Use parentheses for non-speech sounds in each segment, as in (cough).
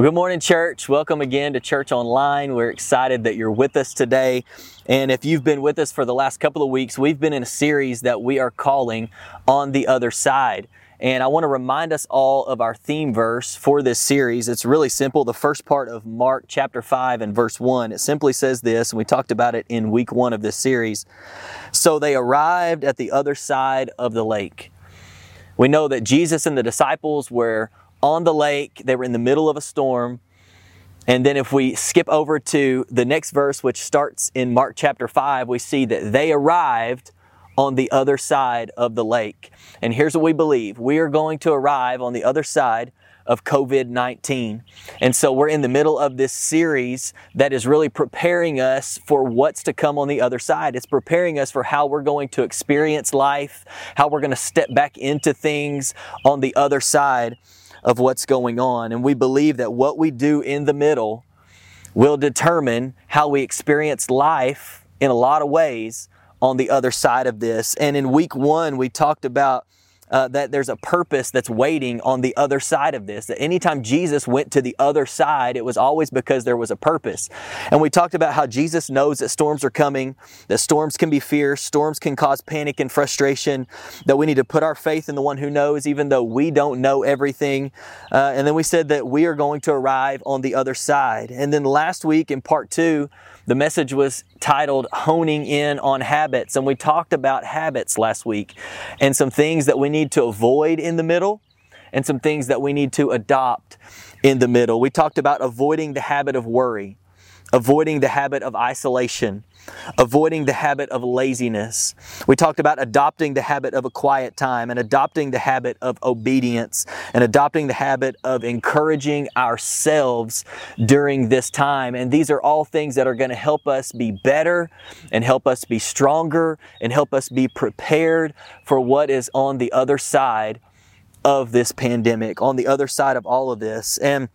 Well, good morning, church. Welcome again to Church Online. We're excited that you're with us today. And if you've been with us for the last couple of weeks, we've been in a series that we are calling On the Other Side. And I want to remind us all of our theme verse for this series. It's really simple. The first part of Mark chapter 5 and verse 1, it simply says this, and we talked about it in week one of this series. So they arrived at the other side of the lake. We know that Jesus and the disciples were on the lake. They were in the middle of a storm. And then if we skip over to the next verse, which starts in Mark chapter 5, we see that they arrived on the other side of the lake. And here's what we believe we are going to arrive on the other side of COVID 19. And so we're in the middle of this series that is really preparing us for what's to come on the other side. It's preparing us for how we're going to experience life, how we're going to step back into things on the other side of what's going on. And we believe that what we do in the middle will determine how we experience life in a lot of ways on the other side of this. And in week one, we talked about uh, that there's a purpose that's waiting on the other side of this. That anytime Jesus went to the other side, it was always because there was a purpose. And we talked about how Jesus knows that storms are coming, that storms can be fierce, storms can cause panic and frustration, that we need to put our faith in the one who knows, even though we don't know everything. Uh, and then we said that we are going to arrive on the other side. And then last week in part two, the message was titled Honing In on Habits, and we talked about habits last week and some things that we need to avoid in the middle and some things that we need to adopt in the middle. We talked about avoiding the habit of worry avoiding the habit of isolation, avoiding the habit of laziness. We talked about adopting the habit of a quiet time and adopting the habit of obedience and adopting the habit of encouraging ourselves during this time. And these are all things that are going to help us be better and help us be stronger and help us be prepared for what is on the other side of this pandemic, on the other side of all of this. And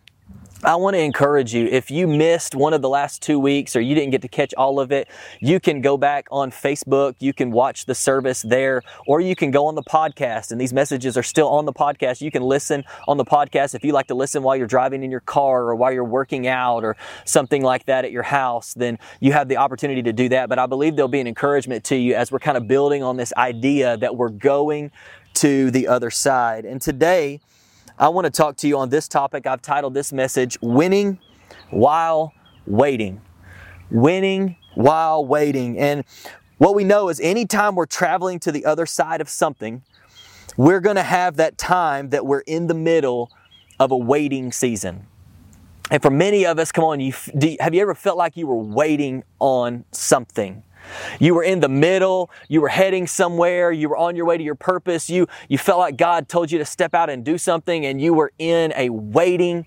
I want to encourage you if you missed one of the last two weeks or you didn't get to catch all of it, you can go back on Facebook, you can watch the service there, or you can go on the podcast. And these messages are still on the podcast. You can listen on the podcast if you like to listen while you're driving in your car or while you're working out or something like that at your house, then you have the opportunity to do that. But I believe there'll be an encouragement to you as we're kind of building on this idea that we're going to the other side. And today, I want to talk to you on this topic. I've titled this message, Winning While Waiting. Winning While Waiting. And what we know is anytime we're traveling to the other side of something, we're going to have that time that we're in the middle of a waiting season. And for many of us, come on, you, have you ever felt like you were waiting on something? You were in the middle, you were heading somewhere, you were on your way to your purpose, you, you felt like God told you to step out and do something, and you were in a waiting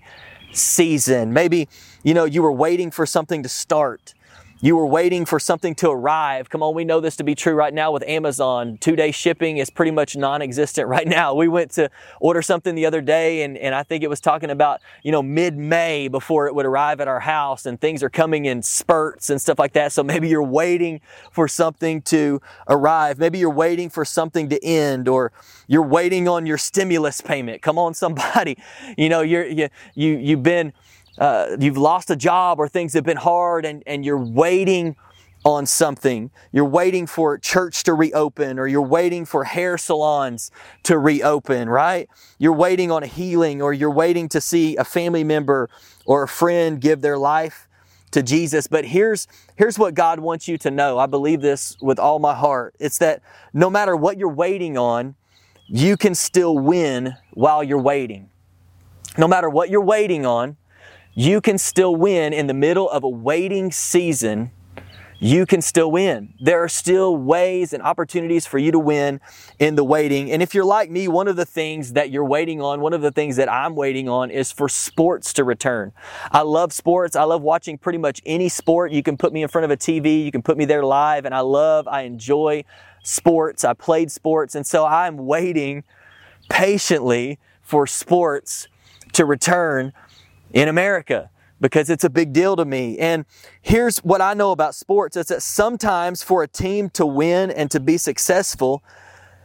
season. Maybe, you know, you were waiting for something to start. You were waiting for something to arrive. Come on, we know this to be true right now with Amazon. Two day shipping is pretty much non existent right now. We went to order something the other day, and, and I think it was talking about, you know, mid May before it would arrive at our house, and things are coming in spurts and stuff like that. So maybe you're waiting for something to arrive. Maybe you're waiting for something to end, or you're waiting on your stimulus payment. Come on, somebody. (laughs) You know, you're, you, you, you've been uh, you've lost a job or things have been hard and, and you're waiting on something. You're waiting for church to reopen or you're waiting for hair salons to reopen, right? You're waiting on a healing or you're waiting to see a family member or a friend give their life to Jesus. But here's, here's what God wants you to know. I believe this with all my heart. It's that no matter what you're waiting on, you can still win while you're waiting. No matter what you're waiting on, you can still win in the middle of a waiting season. You can still win. There are still ways and opportunities for you to win in the waiting. And if you're like me, one of the things that you're waiting on, one of the things that I'm waiting on is for sports to return. I love sports. I love watching pretty much any sport. You can put me in front of a TV, you can put me there live, and I love, I enjoy sports. I played sports. And so I'm waiting patiently for sports to return in America because it's a big deal to me. And here's what I know about sports it's that sometimes for a team to win and to be successful,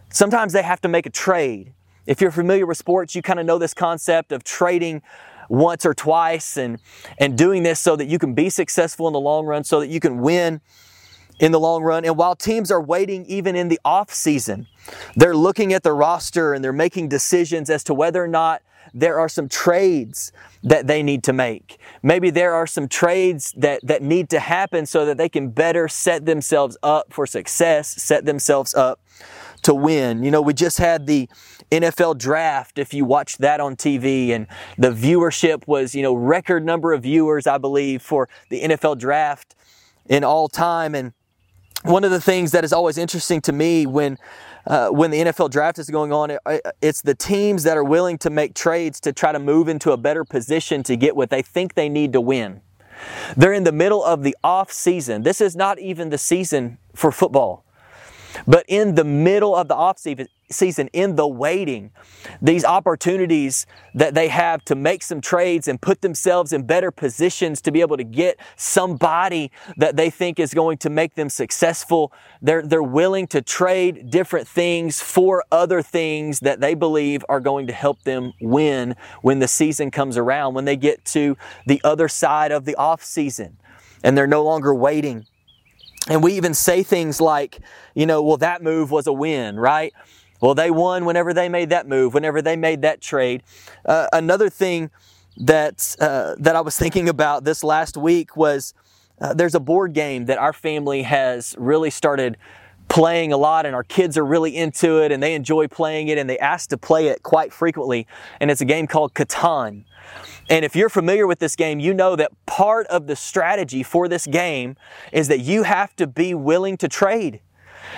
sometimes they have to make a trade. If you're familiar with sports, you kind of know this concept of trading once or twice and, and doing this so that you can be successful in the long run, so that you can win in the long run. And while teams are waiting even in the off season, they're looking at the roster and they're making decisions as to whether or not there are some trades that they need to make. Maybe there are some trades that, that need to happen so that they can better set themselves up for success, set themselves up to win. You know, we just had the NFL draft, if you watched that on TV, and the viewership was, you know, record number of viewers, I believe, for the NFL draft in all time. And one of the things that is always interesting to me when uh, when the NFL draft is going on, it, it's the teams that are willing to make trades to try to move into a better position to get what they think they need to win. They're in the middle of the off season. This is not even the season for football. But in the middle of the off season, in the waiting, these opportunities that they have to make some trades and put themselves in better positions to be able to get somebody that they think is going to make them successful, they're, they're willing to trade different things for other things that they believe are going to help them win when the season comes around, when they get to the other side of the off season and they're no longer waiting and we even say things like, you know, well, that move was a win, right? Well, they won whenever they made that move, whenever they made that trade. Uh, another thing that uh, that I was thinking about this last week was uh, there's a board game that our family has really started playing a lot, and our kids are really into it, and they enjoy playing it, and they ask to play it quite frequently. And it's a game called Catan. And if you're familiar with this game, you know that part of the strategy for this game is that you have to be willing to trade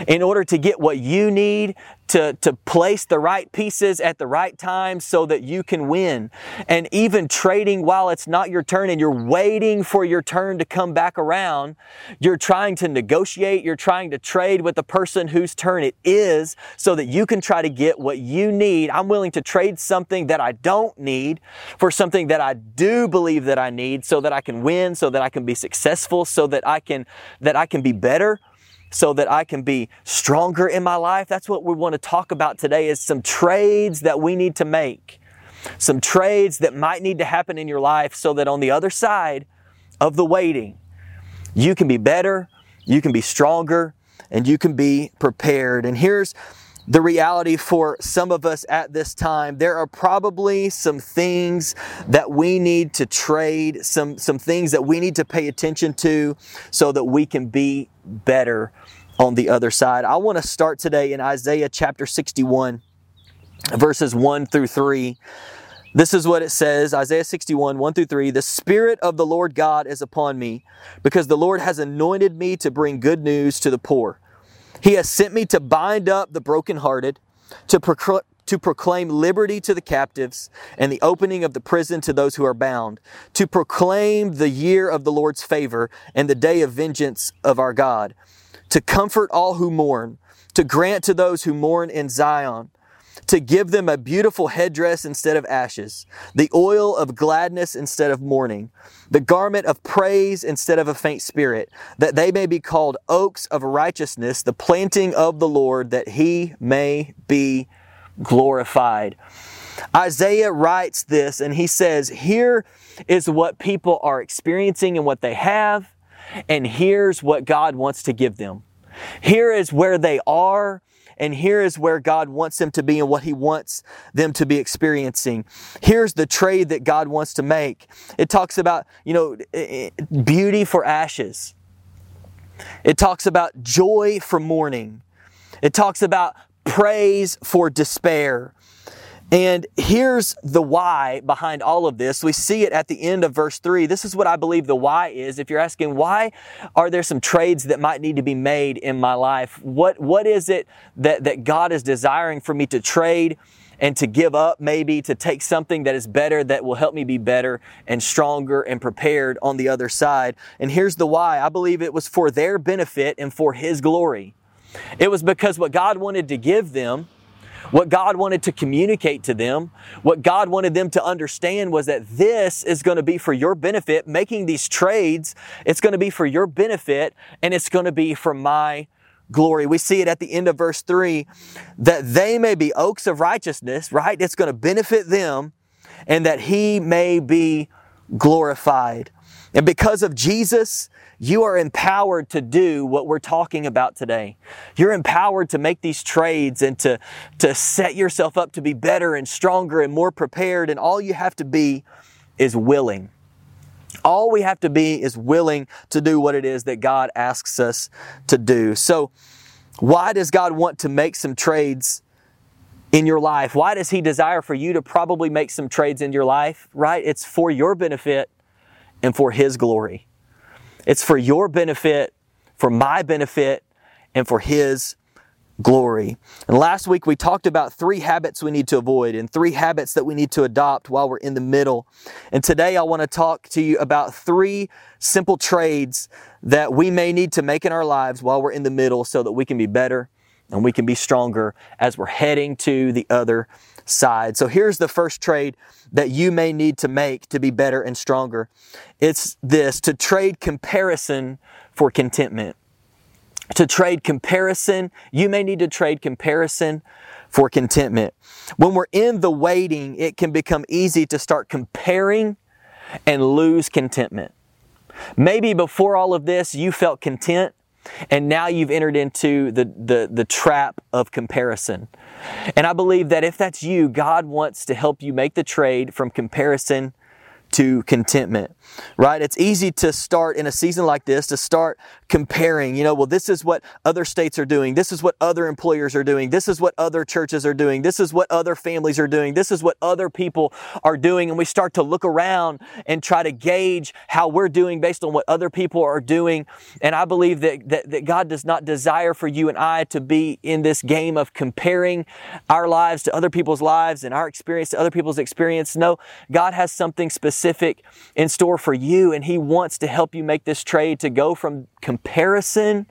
in order to get what you need to, to place the right pieces at the right time so that you can win. And even trading while it's not your turn and you're waiting for your turn to come back around, you're trying to negotiate, you're trying to trade with the person whose turn it is so that you can try to get what you need. I'm willing to trade something that I don't need for something that I do believe that I need so that I can win, so that I can be successful, so that I can, that I can be better so that I can be stronger in my life. That's what we want to talk about today is some trades that we need to make. Some trades that might need to happen in your life so that on the other side of the waiting, you can be better, you can be stronger, and you can be prepared. And here's the reality for some of us at this time. There are probably some things that we need to trade, some, some things that we need to pay attention to so that we can be better on the other side. I want to start today in Isaiah chapter 61, verses 1 through 3. This is what it says Isaiah 61, 1 through 3. The Spirit of the Lord God is upon me, because the Lord has anointed me to bring good news to the poor. He has sent me to bind up the brokenhearted, to, procl- to proclaim liberty to the captives, and the opening of the prison to those who are bound, to proclaim the year of the Lord's favor and the day of vengeance of our God, to comfort all who mourn, to grant to those who mourn in Zion to give them a beautiful headdress instead of ashes, the oil of gladness instead of mourning, the garment of praise instead of a faint spirit, that they may be called oaks of righteousness, the planting of the Lord, that he may be glorified. Isaiah writes this and he says, Here is what people are experiencing and what they have, and here's what God wants to give them. Here is where they are, and here is where God wants them to be and what He wants them to be experiencing. Here's the trade that God wants to make. It talks about, you know, beauty for ashes. It talks about joy for mourning. It talks about praise for despair. And here's the why behind all of this. We see it at the end of verse 3. This is what I believe the why is. If you're asking, why are there some trades that might need to be made in my life? What, what is it that, that God is desiring for me to trade and to give up, maybe to take something that is better, that will help me be better and stronger and prepared on the other side? And here's the why. I believe it was for their benefit and for His glory. It was because what God wanted to give them what God wanted to communicate to them, what God wanted them to understand was that this is going to be for your benefit. Making these trades, it's going to be for your benefit and it's going to be for my glory. We see it at the end of verse 3 that they may be oaks of righteousness, right? It's going to benefit them and that he may be glorified. And because of Jesus, you are empowered to do what we're talking about today. You're empowered to make these trades and to, to set yourself up to be better and stronger and more prepared. And all you have to be is willing. All we have to be is willing to do what it is that God asks us to do. So, why does God want to make some trades in your life? Why does He desire for you to probably make some trades in your life, right? It's for your benefit and for His glory. It's for your benefit, for my benefit, and for His glory. And last week we talked about three habits we need to avoid and three habits that we need to adopt while we're in the middle. And today I want to talk to you about three simple trades that we may need to make in our lives while we're in the middle so that we can be better and we can be stronger as we're heading to the other side. So here's the first trade that you may need to make to be better and stronger. It's this to trade comparison for contentment to trade comparison. You may need to trade comparison for contentment. When we're in the waiting, it can become easy to start comparing and lose contentment. Maybe before all of this, you felt content, and now you've entered into the, the, the trap of comparison. And I believe that if that's you, God wants to help you make the trade from comparison to contentment, right? It's easy to start in a season like this to start comparing, you know, well, this is what other states are doing. This is what other employers are doing. This is what other churches are doing. This is what other families are doing. This is what other people are doing. And we start to look around and try to gauge how we're doing based on what other people are doing. And I believe that, that, that God does not desire for you and I to be in this game of comparing our lives to other people's lives and our experience to other people's experience. No, God has something specific in store for you and He wants to help you make this trade to go from comparison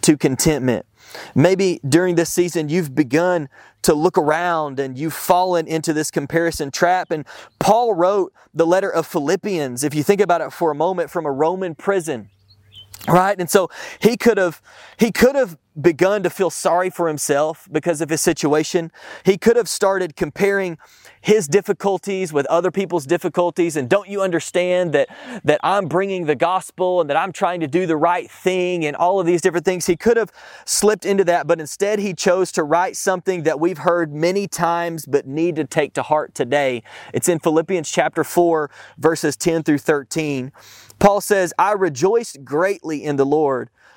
to contentment. Maybe during this season you've begun to look around and you've fallen into this comparison trap. And Paul wrote the letter of Philippians, if you think about it for a moment, from a Roman prison right and so he could have he could have begun to feel sorry for himself because of his situation he could have started comparing his difficulties with other people's difficulties. And don't you understand that that I'm bringing the gospel and that I'm trying to do the right thing and all of these different things? He could have slipped into that but instead he chose to write something that we've heard many times but need to take to heart today. It's in Philippians chapter 4 verses 10 through 13 Paul says, I rejoiced greatly in the Lord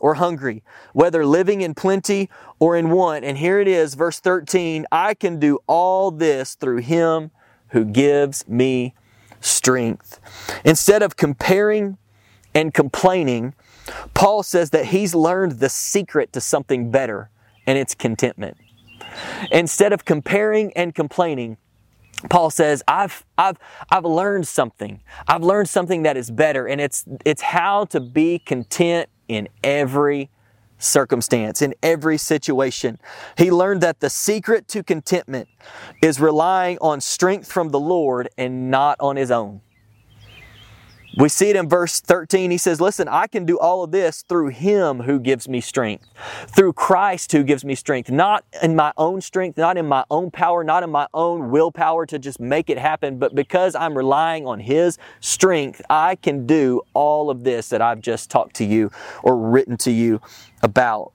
or hungry, whether living in plenty or in want. And here it is, verse 13 I can do all this through him who gives me strength. Instead of comparing and complaining, Paul says that he's learned the secret to something better, and it's contentment. Instead of comparing and complaining, Paul says, I've, I've, I've learned something. I've learned something that is better, and it's, it's how to be content in every circumstance, in every situation. He learned that the secret to contentment is relying on strength from the Lord and not on his own. We see it in verse 13. He says, Listen, I can do all of this through Him who gives me strength, through Christ who gives me strength, not in my own strength, not in my own power, not in my own willpower to just make it happen, but because I'm relying on His strength, I can do all of this that I've just talked to you or written to you about.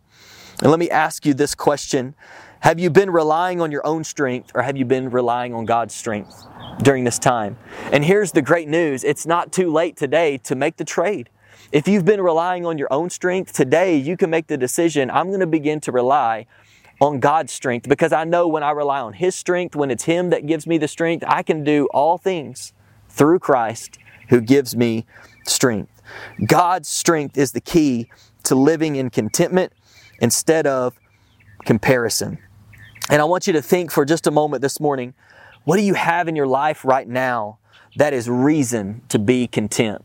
And let me ask you this question Have you been relying on your own strength or have you been relying on God's strength? during this time. And here's the great news it's not too late today to make the trade. If you've been relying on your own strength, today you can make the decision I'm going to begin to rely on God's strength because I know when I rely on His strength, when it's Him that gives me the strength, I can do all things through Christ who gives me strength. God's strength is the key to living in contentment instead of comparison. And I want you to think for just a moment this morning what do you have in your life right now that is reason to be content?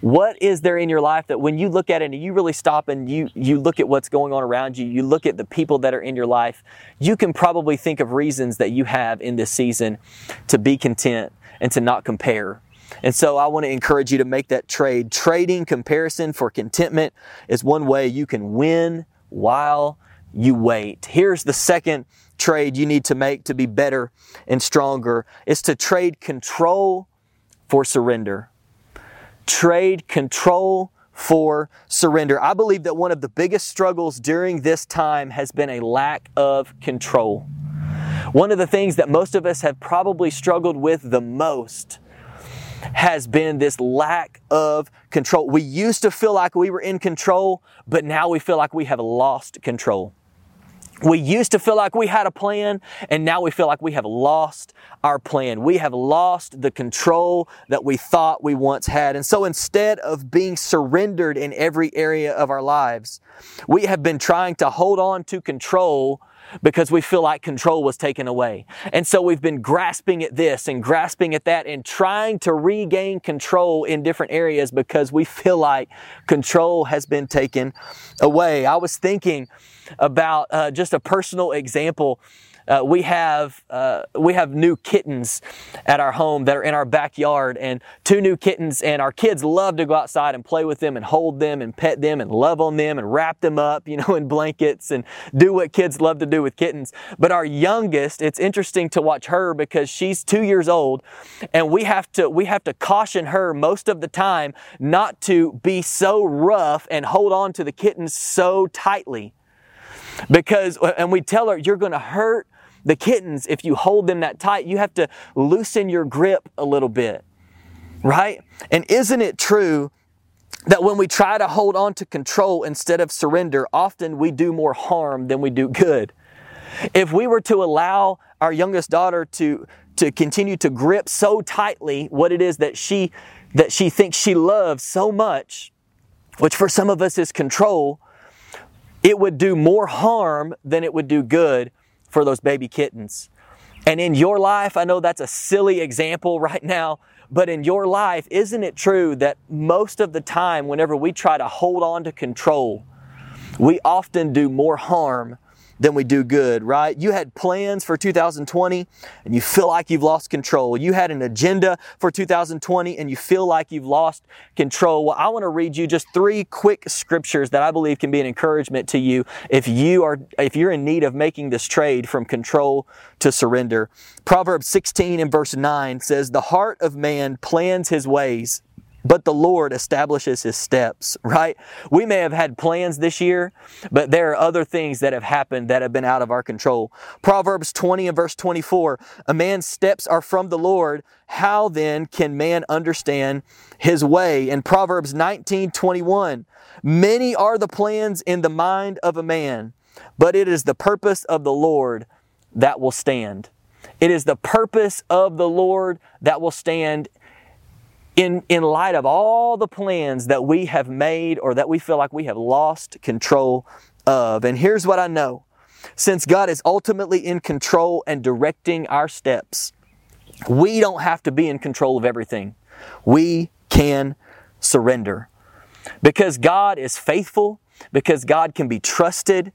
What is there in your life that when you look at it and you really stop and you, you look at what's going on around you, you look at the people that are in your life, you can probably think of reasons that you have in this season to be content and to not compare. And so I want to encourage you to make that trade. Trading comparison for contentment is one way you can win while you wait. Here's the second trade you need to make to be better and stronger is to trade control for surrender. Trade control for surrender. I believe that one of the biggest struggles during this time has been a lack of control. One of the things that most of us have probably struggled with the most has been this lack of control. We used to feel like we were in control, but now we feel like we have lost control. We used to feel like we had a plan, and now we feel like we have lost our plan. We have lost the control that we thought we once had. And so instead of being surrendered in every area of our lives, we have been trying to hold on to control because we feel like control was taken away. And so we've been grasping at this and grasping at that and trying to regain control in different areas because we feel like control has been taken away. I was thinking about uh, just a personal example uh, we have uh, we have new kittens at our home that are in our backyard, and two new kittens, and our kids love to go outside and play with them and hold them and pet them and love on them and wrap them up, (laughs) you know, in blankets and do what kids love to do with kittens. But our youngest, it's interesting to watch her because she's two years old, and we have to we have to caution her most of the time not to be so rough and hold on to the kittens so tightly because and we tell her you're going to hurt the kittens, if you hold them that tight, you have to loosen your grip a little bit, right? And isn't it true that when we try to hold on to control instead of surrender, often we do more harm than we do good? If we were to allow our youngest daughter to, to continue to grip so tightly what it is that she, that she thinks she loves so much, which for some of us is control, it would do more harm than it would do good for those baby kittens. And in your life, I know that's a silly example (laughs) right now, but in your life, isn't it true that most of the time, whenever we try to hold on to control, we often do more harm than we do good, right? You had plans for 2020 and you feel like you've lost control. You had an agenda for 2020 and you feel like you've lost control. Well, I want to read you just three quick scriptures that I believe can be an encouragement to you if you are if you're in need of making this trade from control to surrender. Proverbs 16 and verse 9 says, "The heart of man plans his ways, but the Lord establishes his steps, right? We may have had plans this year, but there are other things that have happened that have been out of our control. Proverbs 20 and verse 24 A man's steps are from the Lord. How then can man understand his way? In Proverbs 19 21, many are the plans in the mind of a man, but it is the purpose of the Lord that will stand. It is the purpose of the Lord that will stand in, in light of all the plans that we have made or that we feel like we have lost control of. And here's what I know since God is ultimately in control and directing our steps, we don't have to be in control of everything. We can surrender. Because God is faithful, because God can be trusted,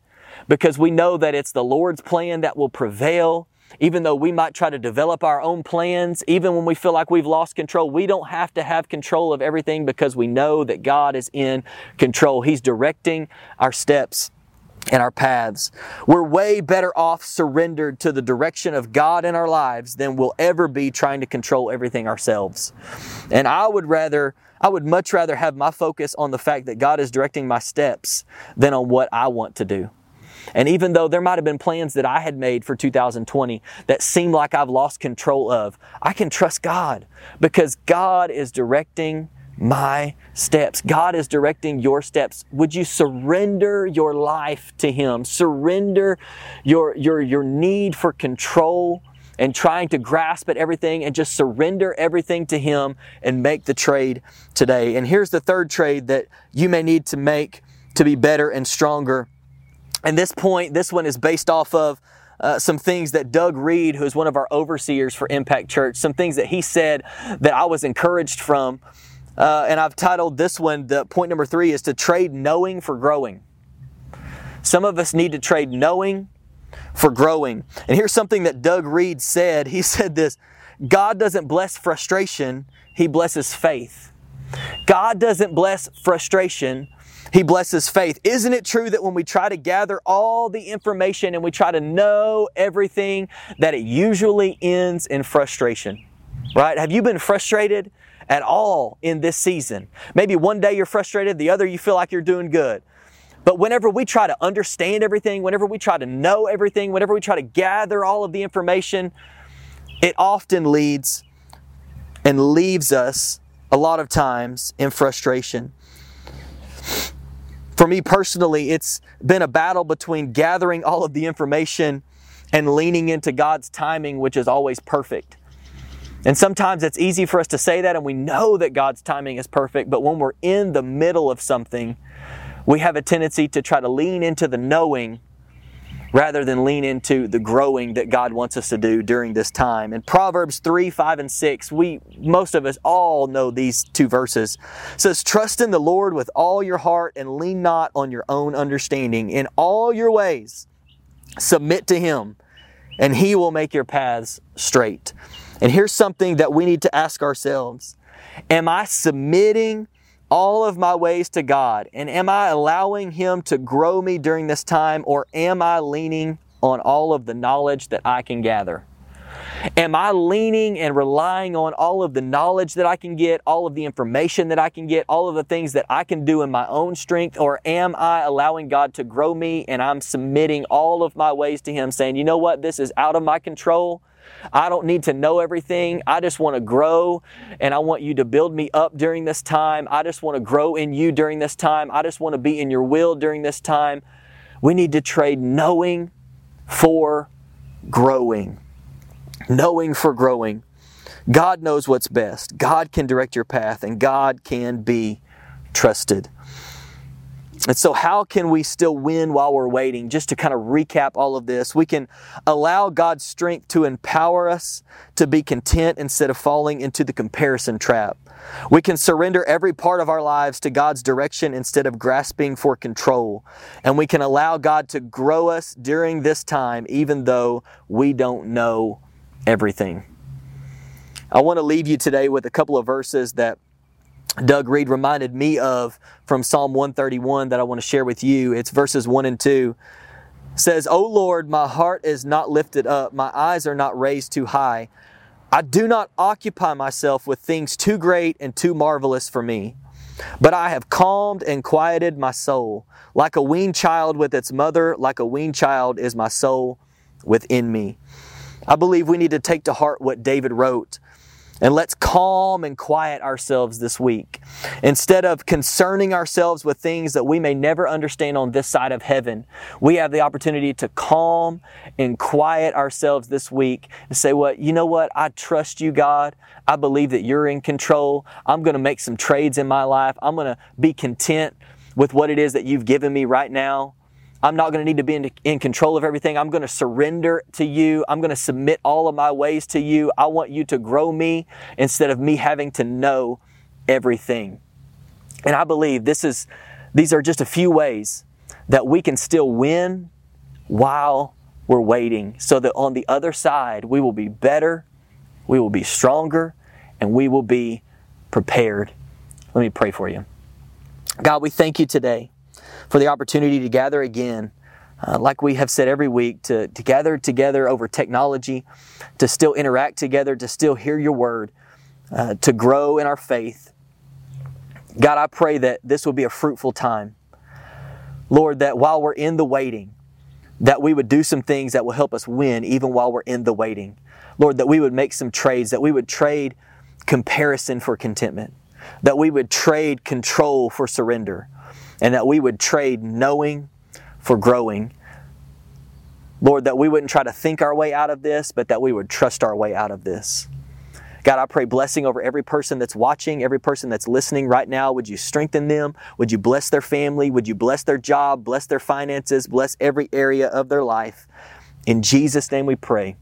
because we know that it's the Lord's plan that will prevail, even though we might try to develop our own plans, even when we feel like we've lost control, we don't have to have control of everything because we know that God is in control. He's directing our steps and our paths. We're way better off surrendered to the direction of God in our lives than we'll ever be trying to control everything ourselves. And I would rather, I would much rather have my focus on the fact that God is directing my steps than on what I want to do. And even though there might have been plans that I had made for 2020 that seem like I've lost control of, I can trust God because God is directing my steps. God is directing your steps. Would you surrender your life to Him? Surrender your, your, your need for control and trying to grasp at everything and just surrender everything to Him and make the trade today. And here's the third trade that you may need to make to be better and stronger and this point, this one is based off of uh, some things that Doug Reed, who is one of our overseers for Impact Church, some things that he said that I was encouraged from uh, and I've titled this one, the point number three is to trade knowing for growing. Some of us need to trade knowing for growing. And here's something that Doug Reed said. He (laughs) said this God doesn't bless frustration, He blesses faith. God doesn't bless frustration, He blesses faith. Isn't it true that when we try to gather all the information and we try to know everything, that it usually ends in frustration? Right? Have you been frustrated at all in this season? Maybe one day you're frustrated, the other you feel like you're doing good. But whenever we try to understand everything, whenever we try to know everything, whenever we try to gather all of the information, it often leads and leaves us a lot of times in frustration. For me personally, it's been a battle between gathering all of the information and leaning into God's timing, which is always perfect. And sometimes it's easy for us to say that and we know that God's timing is perfect, but when we're in the middle of something, we have a tendency to try to lean into the knowing rather than lean into the growing that God wants us to do during this time. In Proverbs 3, 5, and 6, we most of us all know these two verses. It says, Trust in the Lord with all your heart and lean not on your own understanding. In all your ways, submit to him, and he will make your paths straight. And here's something that we need to ask ourselves Am I submitting all of my ways to God? And am I allowing Him to grow me during this time, or am I leaning on all of the knowledge that I can gather? Am I leaning and relying on all of the knowledge that I can get, all of the information that I can get, all of the things that I can do in my own strength? Or am I allowing God to grow me and I'm submitting all of my ways to Him, saying, you know what, this is out of my control. I don't need to know everything. I just want to grow and I want you to build me up during this time. I just want to grow in you during this time. I just want to be in your will during this time. We need to trade knowing for growing. Knowing for growing. God knows what's best. God can direct your path and God can be trusted. And so, how can we still win while we're waiting? Just to kind of recap all of this, we can allow God's strength to empower us to be content instead of falling into the comparison trap. We can surrender every part of our lives to God's direction instead of grasping for control. And we can allow God to grow us during this time, even though we don't know everything. I want to leave you today with a couple of verses that Doug Reed reminded me of from Psalm 131 that I want to share with you. It's verses 1 and 2. It says, O Lord, my heart is not lifted up, my eyes are not raised too high. I do not occupy myself with things too great and too marvelous for me. But I have calmed and quieted my soul. Like a weaned child with its mother, like a weaned child is my soul within me. I believe we need to take to heart what David wrote and let's calm and quiet ourselves this week. Instead of concerning ourselves with things that we may never understand on this side of heaven, we have the opportunity to calm and quiet ourselves this week and say, What, you know what? I trust you, God. I believe that you're in control. I'm going to make some trades in my life. I'm going to be content with what it is that you've given me right now. I'm not going to need to be in, in, control of everything. I'm going to surrender to you. I'm going to submit all of my ways to you. I want you to grow me instead of me having to know everything. And I believe this is these are just a few ways that we can still win while we're waiting so that on the other side we will be better, we will be stronger, and we will be prepared. Let me pray for you. God, we thank you today for the opportunity to gather again. Uh, like we have said every week, to, to gather together over technology, to still interact together, to still hear your word, uh, to grow in our faith. God, I pray that this will be a fruitful time. Lord, that while we're in the waiting, that we would do some things that will help us win even while we're in the waiting. Lord, that we would make some trades, that we would trade comparison for contentment, that we would trade control for surrender and that we would trade knowing for growing. Lord, that we wouldn't try to think our way out of this, but that we would trust our way out of this. God, I pray blessing over every person that's watching, every person that's listening right now. Would you strengthen them? Would you bless their family? Would you bless their job, bless their finances, bless every area of their life? In Jesus' name we pray.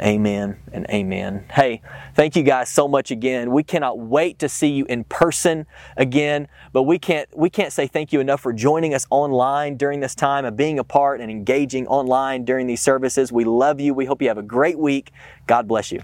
Amen and amen. Hey, thank you guys so much again. We cannot wait to see you in person again, but we can't we can't say thank you enough for joining us online during this time and being a part and engaging online during these services. We love you. We hope you have a great week. God bless you.